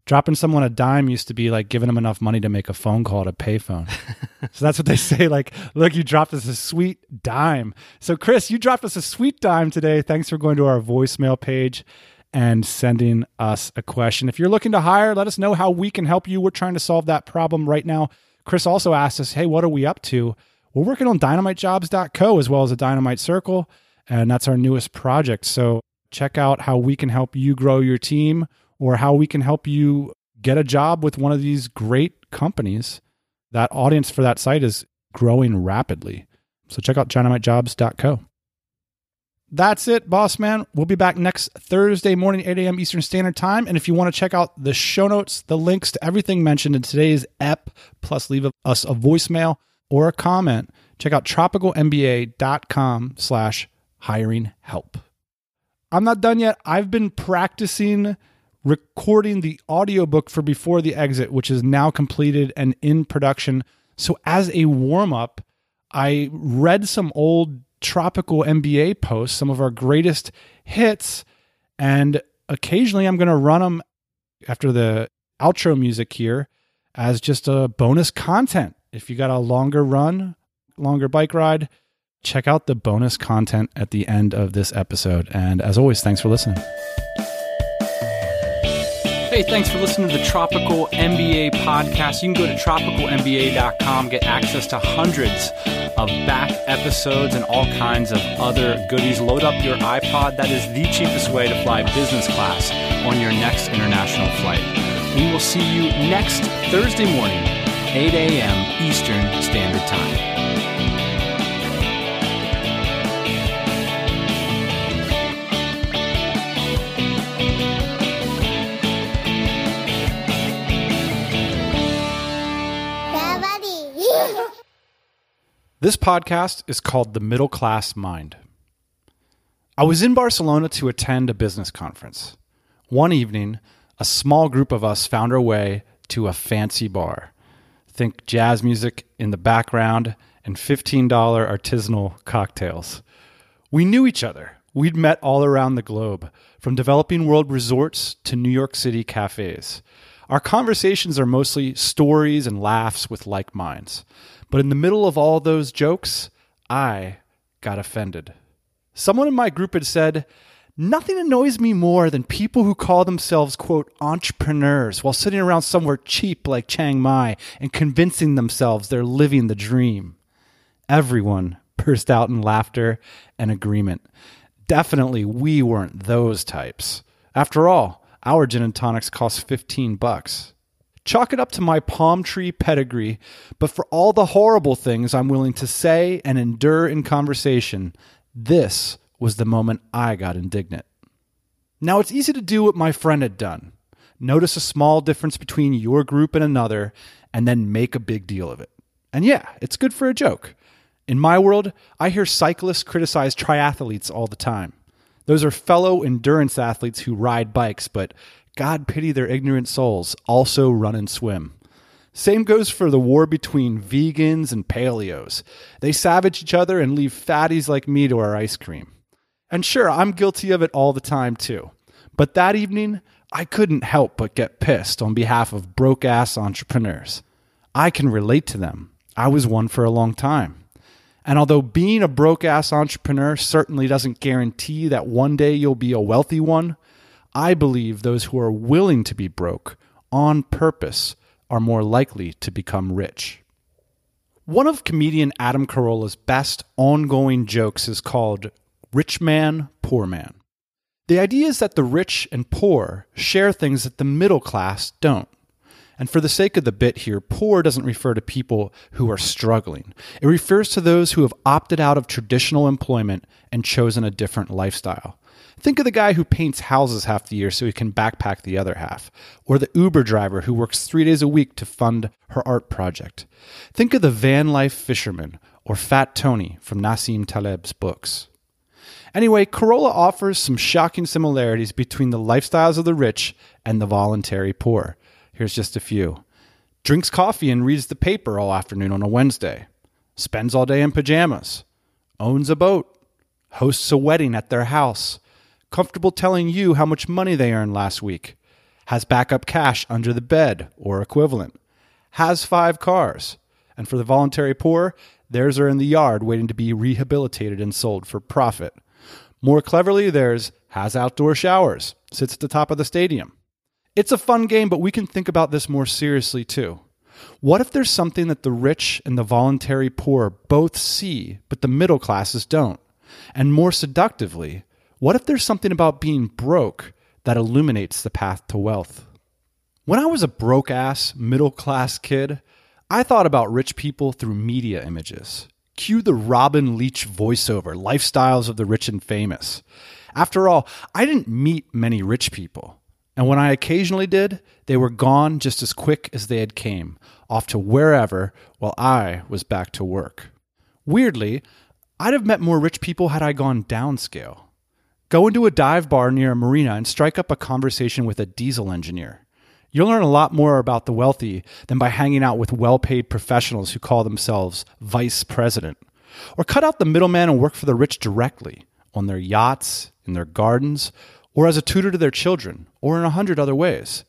Dropping someone a dime used to be like giving them enough money to make a phone call at a payphone. so that's what they say. Like, look, you dropped us a sweet dime. So, Chris, you dropped us a sweet dime today. Thanks for going to our voicemail page and sending us a question. If you're looking to hire, let us know how we can help you. We're trying to solve that problem right now. Chris also asked us, hey, what are we up to? We're working on dynamitejobs.co as well as a Dynamite Circle, and that's our newest project. So check out how we can help you grow your team or how we can help you get a job with one of these great companies. That audience for that site is growing rapidly. So check out dynamitejobs.co. That's it, boss man. We'll be back next Thursday morning, 8 a.m. Eastern Standard Time. And if you want to check out the show notes, the links to everything mentioned in today's ep, plus leave us a voicemail or a comment, check out tropicalmba.com slash hiring help. I'm not done yet. I've been practicing recording the audiobook for Before the Exit, which is now completed and in production. So, as a warm up, I read some old tropical MBA posts, some of our greatest hits, and occasionally I'm going to run them after the outro music here as just a bonus content. If you got a longer run, longer bike ride, check out the bonus content at the end of this episode. And as always, thanks for listening. Hey, thanks for listening to the Tropical MBA podcast. You can go to tropicalmba.com, get access to hundreds of back episodes and all kinds of other goodies. Load up your iPod. That is the cheapest way to fly business class on your next international flight. We will see you next Thursday morning, 8 a.m. Eastern Standard Time. This podcast is called The Middle Class Mind. I was in Barcelona to attend a business conference. One evening, a small group of us found our way to a fancy bar. Think jazz music in the background and $15 artisanal cocktails. We knew each other. We'd met all around the globe, from developing world resorts to New York City cafes. Our conversations are mostly stories and laughs with like minds. But in the middle of all those jokes, I got offended. Someone in my group had said, Nothing annoys me more than people who call themselves, quote, entrepreneurs while sitting around somewhere cheap like Chiang Mai and convincing themselves they're living the dream. Everyone burst out in laughter and agreement. Definitely, we weren't those types. After all, our gin and tonics cost 15 bucks. Chalk it up to my palm tree pedigree, but for all the horrible things I'm willing to say and endure in conversation, this was the moment I got indignant. Now, it's easy to do what my friend had done notice a small difference between your group and another, and then make a big deal of it. And yeah, it's good for a joke. In my world, I hear cyclists criticize triathletes all the time. Those are fellow endurance athletes who ride bikes, but God pity their ignorant souls, also run and swim. Same goes for the war between vegans and paleos. They savage each other and leave fatties like me to our ice cream. And sure, I'm guilty of it all the time too. But that evening, I couldn't help but get pissed on behalf of broke ass entrepreneurs. I can relate to them. I was one for a long time. And although being a broke ass entrepreneur certainly doesn't guarantee that one day you'll be a wealthy one, I believe those who are willing to be broke on purpose are more likely to become rich. One of comedian Adam Carolla's best ongoing jokes is called Rich Man, Poor Man. The idea is that the rich and poor share things that the middle class don't. And for the sake of the bit here, poor doesn't refer to people who are struggling. It refers to those who have opted out of traditional employment and chosen a different lifestyle. Think of the guy who paints houses half the year so he can backpack the other half, or the Uber driver who works three days a week to fund her art project. Think of the van life fisherman, or Fat Tony from Nassim Taleb's books. Anyway, Carolla offers some shocking similarities between the lifestyles of the rich and the voluntary poor. Here's just a few. Drinks coffee and reads the paper all afternoon on a Wednesday. Spends all day in pajamas. Owns a boat. Hosts a wedding at their house comfortable telling you how much money they earned last week, has backup cash under the bed or equivalent, has five cars, and for the voluntary poor, theirs are in the yard waiting to be rehabilitated and sold for profit. More cleverly, theirs has outdoor showers, sits at the top of the stadium. It's a fun game, but we can think about this more seriously too. What if there's something that the rich and the voluntary poor both see, but the middle classes don't? And more seductively, what if there's something about being broke that illuminates the path to wealth? When I was a broke ass, middle class kid, I thought about rich people through media images. Cue the Robin Leach voiceover, lifestyles of the rich and famous. After all, I didn't meet many rich people. And when I occasionally did, they were gone just as quick as they had came, off to wherever, while I was back to work. Weirdly, I'd have met more rich people had I gone downscale. Go into a dive bar near a marina and strike up a conversation with a diesel engineer. You'll learn a lot more about the wealthy than by hanging out with well paid professionals who call themselves vice president. Or cut out the middleman and work for the rich directly on their yachts, in their gardens, or as a tutor to their children, or in a hundred other ways.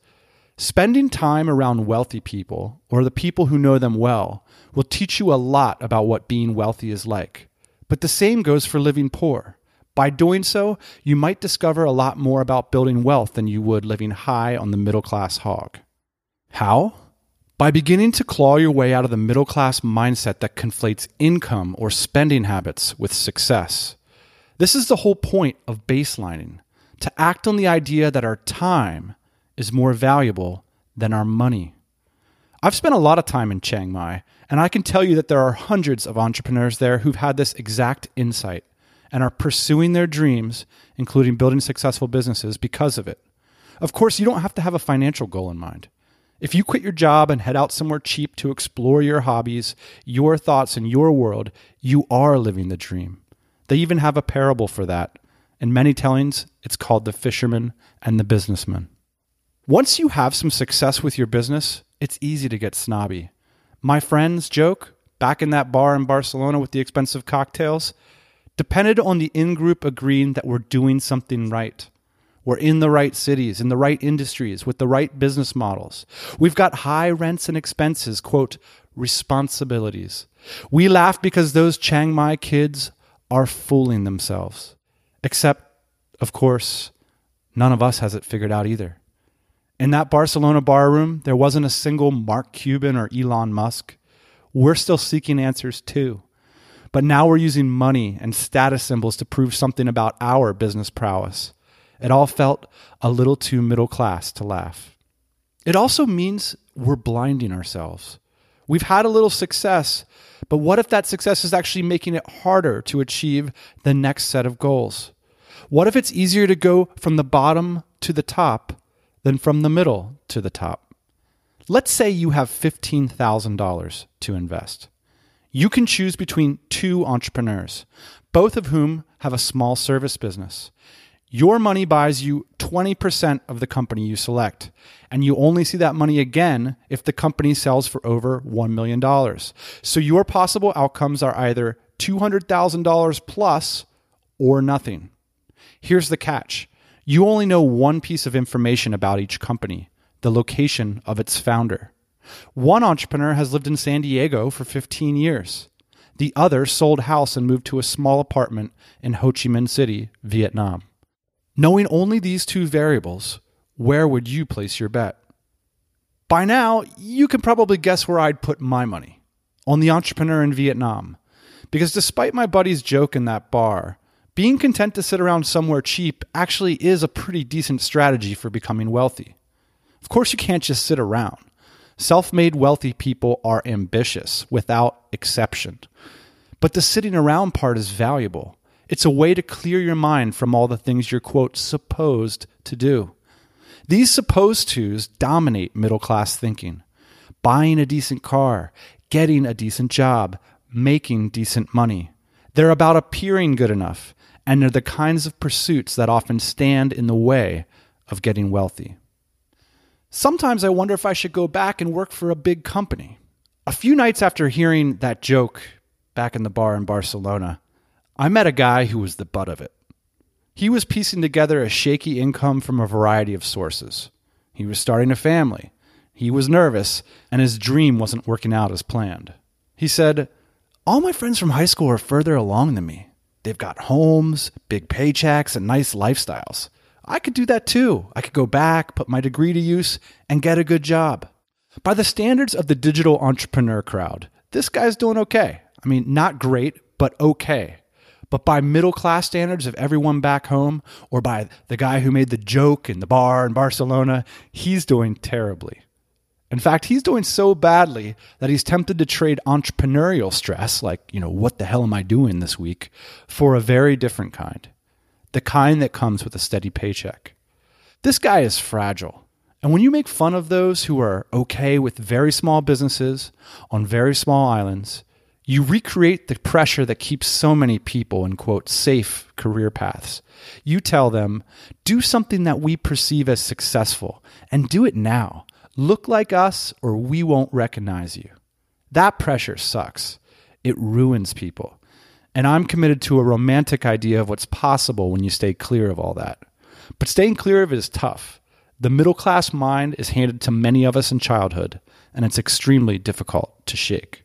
Spending time around wealthy people, or the people who know them well, will teach you a lot about what being wealthy is like. But the same goes for living poor. By doing so, you might discover a lot more about building wealth than you would living high on the middle class hog. How? By beginning to claw your way out of the middle class mindset that conflates income or spending habits with success. This is the whole point of baselining to act on the idea that our time is more valuable than our money. I've spent a lot of time in Chiang Mai, and I can tell you that there are hundreds of entrepreneurs there who've had this exact insight and are pursuing their dreams, including building successful businesses, because of it. Of course, you don't have to have a financial goal in mind. If you quit your job and head out somewhere cheap to explore your hobbies, your thoughts, and your world, you are living the dream. They even have a parable for that. In many tellings, it's called The Fisherman and the Businessman. Once you have some success with your business, it's easy to get snobby. My friends joke, back in that bar in Barcelona with the expensive cocktails, depended on the in group agreeing that we're doing something right. We're in the right cities, in the right industries, with the right business models. We've got high rents and expenses, quote, responsibilities. We laugh because those Chiang Mai kids are fooling themselves. Except, of course, none of us has it figured out either. In that Barcelona barroom, there wasn't a single Mark Cuban or Elon Musk. We're still seeking answers too. But now we're using money and status symbols to prove something about our business prowess. It all felt a little too middle class to laugh. It also means we're blinding ourselves. We've had a little success, but what if that success is actually making it harder to achieve the next set of goals? What if it's easier to go from the bottom to the top than from the middle to the top? Let's say you have $15,000 to invest. You can choose between two entrepreneurs, both of whom have a small service business. Your money buys you 20% of the company you select, and you only see that money again if the company sells for over $1 million. So your possible outcomes are either $200,000 plus or nothing. Here's the catch you only know one piece of information about each company the location of its founder. One entrepreneur has lived in San Diego for 15 years. The other sold house and moved to a small apartment in Ho Chi Minh City, Vietnam. Knowing only these two variables, where would you place your bet? By now, you can probably guess where I'd put my money on the entrepreneur in Vietnam. Because despite my buddy's joke in that bar, being content to sit around somewhere cheap actually is a pretty decent strategy for becoming wealthy. Of course, you can't just sit around. Self made wealthy people are ambitious, without exception. But the sitting around part is valuable. It's a way to clear your mind from all the things you're, quote, supposed to do. These supposed tos dominate middle class thinking. Buying a decent car, getting a decent job, making decent money. They're about appearing good enough, and they're the kinds of pursuits that often stand in the way of getting wealthy. Sometimes I wonder if I should go back and work for a big company. A few nights after hearing that joke back in the bar in Barcelona, I met a guy who was the butt of it. He was piecing together a shaky income from a variety of sources. He was starting a family. He was nervous, and his dream wasn't working out as planned. He said, All my friends from high school are further along than me. They've got homes, big paychecks, and nice lifestyles. I could do that too. I could go back, put my degree to use, and get a good job. By the standards of the digital entrepreneur crowd, this guy's doing okay. I mean, not great, but okay. But by middle class standards of everyone back home, or by the guy who made the joke in the bar in Barcelona, he's doing terribly. In fact, he's doing so badly that he's tempted to trade entrepreneurial stress, like, you know, what the hell am I doing this week, for a very different kind. The kind that comes with a steady paycheck. This guy is fragile. And when you make fun of those who are okay with very small businesses on very small islands, You recreate the pressure that keeps so many people in quote safe career paths. You tell them, do something that we perceive as successful and do it now. Look like us or we won't recognize you. That pressure sucks. It ruins people. And I'm committed to a romantic idea of what's possible when you stay clear of all that. But staying clear of it is tough. The middle class mind is handed to many of us in childhood, and it's extremely difficult to shake.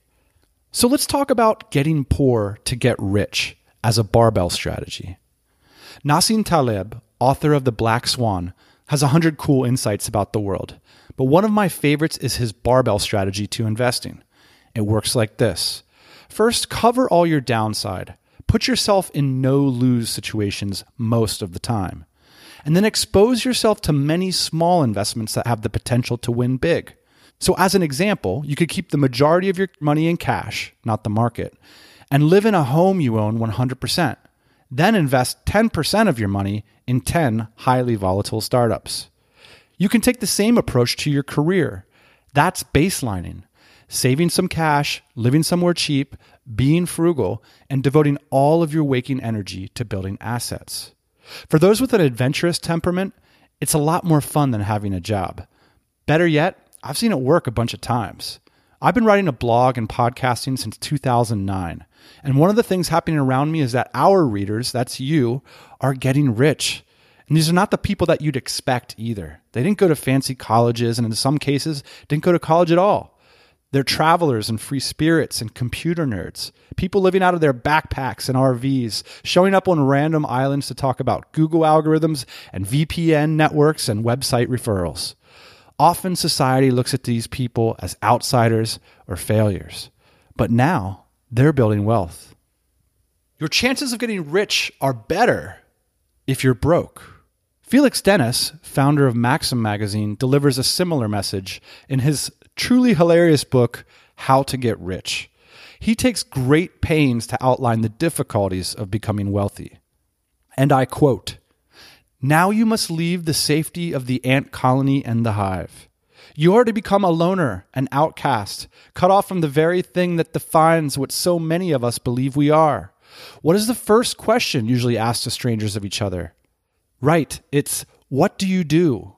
So let's talk about getting poor to get rich as a barbell strategy. Nassim Taleb, author of The Black Swan, has 100 cool insights about the world, but one of my favorites is his barbell strategy to investing. It works like this First, cover all your downside. Put yourself in no lose situations most of the time. And then expose yourself to many small investments that have the potential to win big. So, as an example, you could keep the majority of your money in cash, not the market, and live in a home you own 100%. Then invest 10% of your money in 10 highly volatile startups. You can take the same approach to your career. That's baselining saving some cash, living somewhere cheap, being frugal, and devoting all of your waking energy to building assets. For those with an adventurous temperament, it's a lot more fun than having a job. Better yet, I've seen it work a bunch of times. I've been writing a blog and podcasting since 2009. And one of the things happening around me is that our readers, that's you, are getting rich. And these are not the people that you'd expect either. They didn't go to fancy colleges, and in some cases, didn't go to college at all. They're travelers and free spirits and computer nerds, people living out of their backpacks and RVs, showing up on random islands to talk about Google algorithms and VPN networks and website referrals. Often society looks at these people as outsiders or failures, but now they're building wealth. Your chances of getting rich are better if you're broke. Felix Dennis, founder of Maxim magazine, delivers a similar message in his truly hilarious book, How to Get Rich. He takes great pains to outline the difficulties of becoming wealthy. And I quote Now you must leave the safety of the ant colony and the hive. You are to become a loner, an outcast, cut off from the very thing that defines what so many of us believe we are. What is the first question usually asked to strangers of each other? Right, it's what do you do?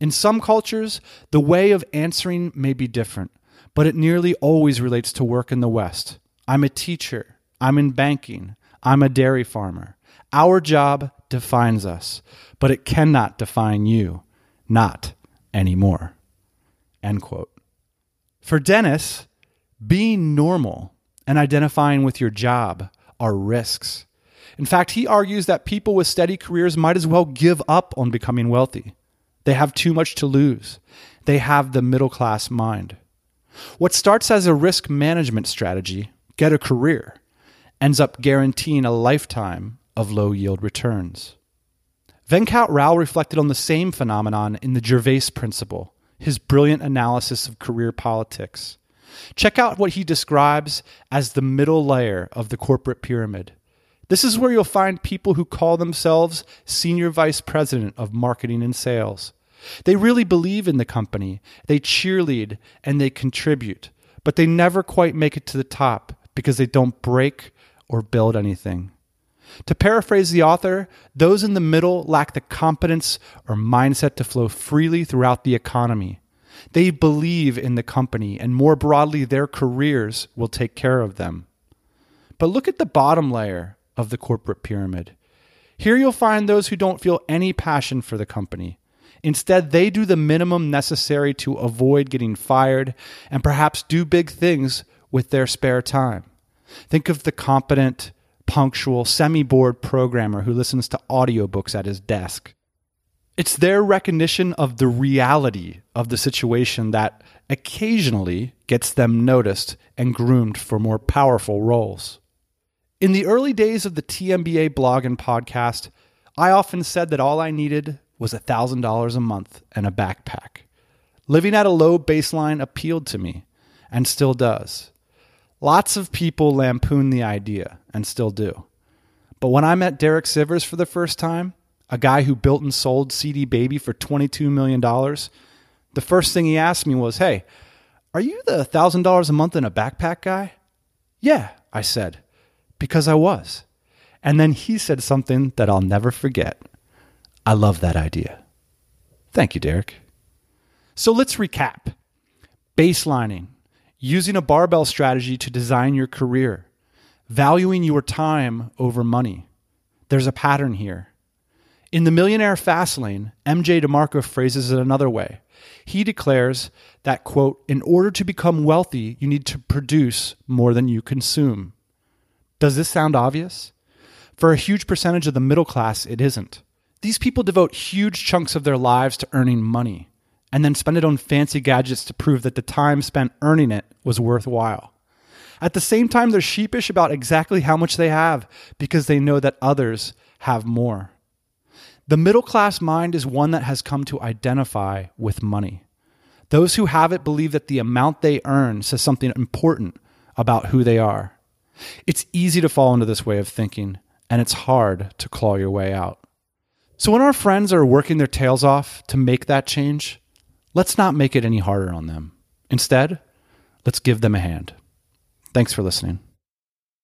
In some cultures, the way of answering may be different, but it nearly always relates to work in the West. I'm a teacher. I'm in banking. I'm a dairy farmer. Our job defines us, but it cannot define you. Not anymore. End quote. For Dennis, being normal and identifying with your job are risks. In fact, he argues that people with steady careers might as well give up on becoming wealthy. They have too much to lose. They have the middle class mind. What starts as a risk management strategy, get a career, ends up guaranteeing a lifetime of low yield returns. Venkat Rao reflected on the same phenomenon in the Gervais Principle, his brilliant analysis of career politics. Check out what he describes as the middle layer of the corporate pyramid. This is where you'll find people who call themselves Senior Vice President of Marketing and Sales, they really believe in the company, they cheerlead, and they contribute, but they never quite make it to the top because they don't break or build anything. To paraphrase the author, those in the middle lack the competence or mindset to flow freely throughout the economy. They believe in the company, and more broadly, their careers will take care of them. But look at the bottom layer of the corporate pyramid. Here you'll find those who don't feel any passion for the company. Instead, they do the minimum necessary to avoid getting fired and perhaps do big things with their spare time. Think of the competent, punctual, semi bored programmer who listens to audiobooks at his desk. It's their recognition of the reality of the situation that occasionally gets them noticed and groomed for more powerful roles. In the early days of the TMBA blog and podcast, I often said that all I needed was $1,000 a month and a backpack. Living at a low baseline appealed to me and still does. Lots of people lampoon the idea and still do. But when I met Derek Sivers for the first time, a guy who built and sold CD Baby for $22 million, the first thing he asked me was, Hey, are you the $1,000 a month in a backpack guy? Yeah, I said, because I was. And then he said something that I'll never forget. I love that idea. Thank you, Derek. So let's recap baselining, using a barbell strategy to design your career, valuing your time over money. There's a pattern here. In the Millionaire Fastlane, MJ DeMarco phrases it another way. He declares that, quote, in order to become wealthy, you need to produce more than you consume. Does this sound obvious? For a huge percentage of the middle class, it isn't. These people devote huge chunks of their lives to earning money and then spend it on fancy gadgets to prove that the time spent earning it was worthwhile. At the same time, they're sheepish about exactly how much they have because they know that others have more. The middle class mind is one that has come to identify with money. Those who have it believe that the amount they earn says something important about who they are. It's easy to fall into this way of thinking, and it's hard to claw your way out. So, when our friends are working their tails off to make that change, let's not make it any harder on them. Instead, let's give them a hand. Thanks for listening.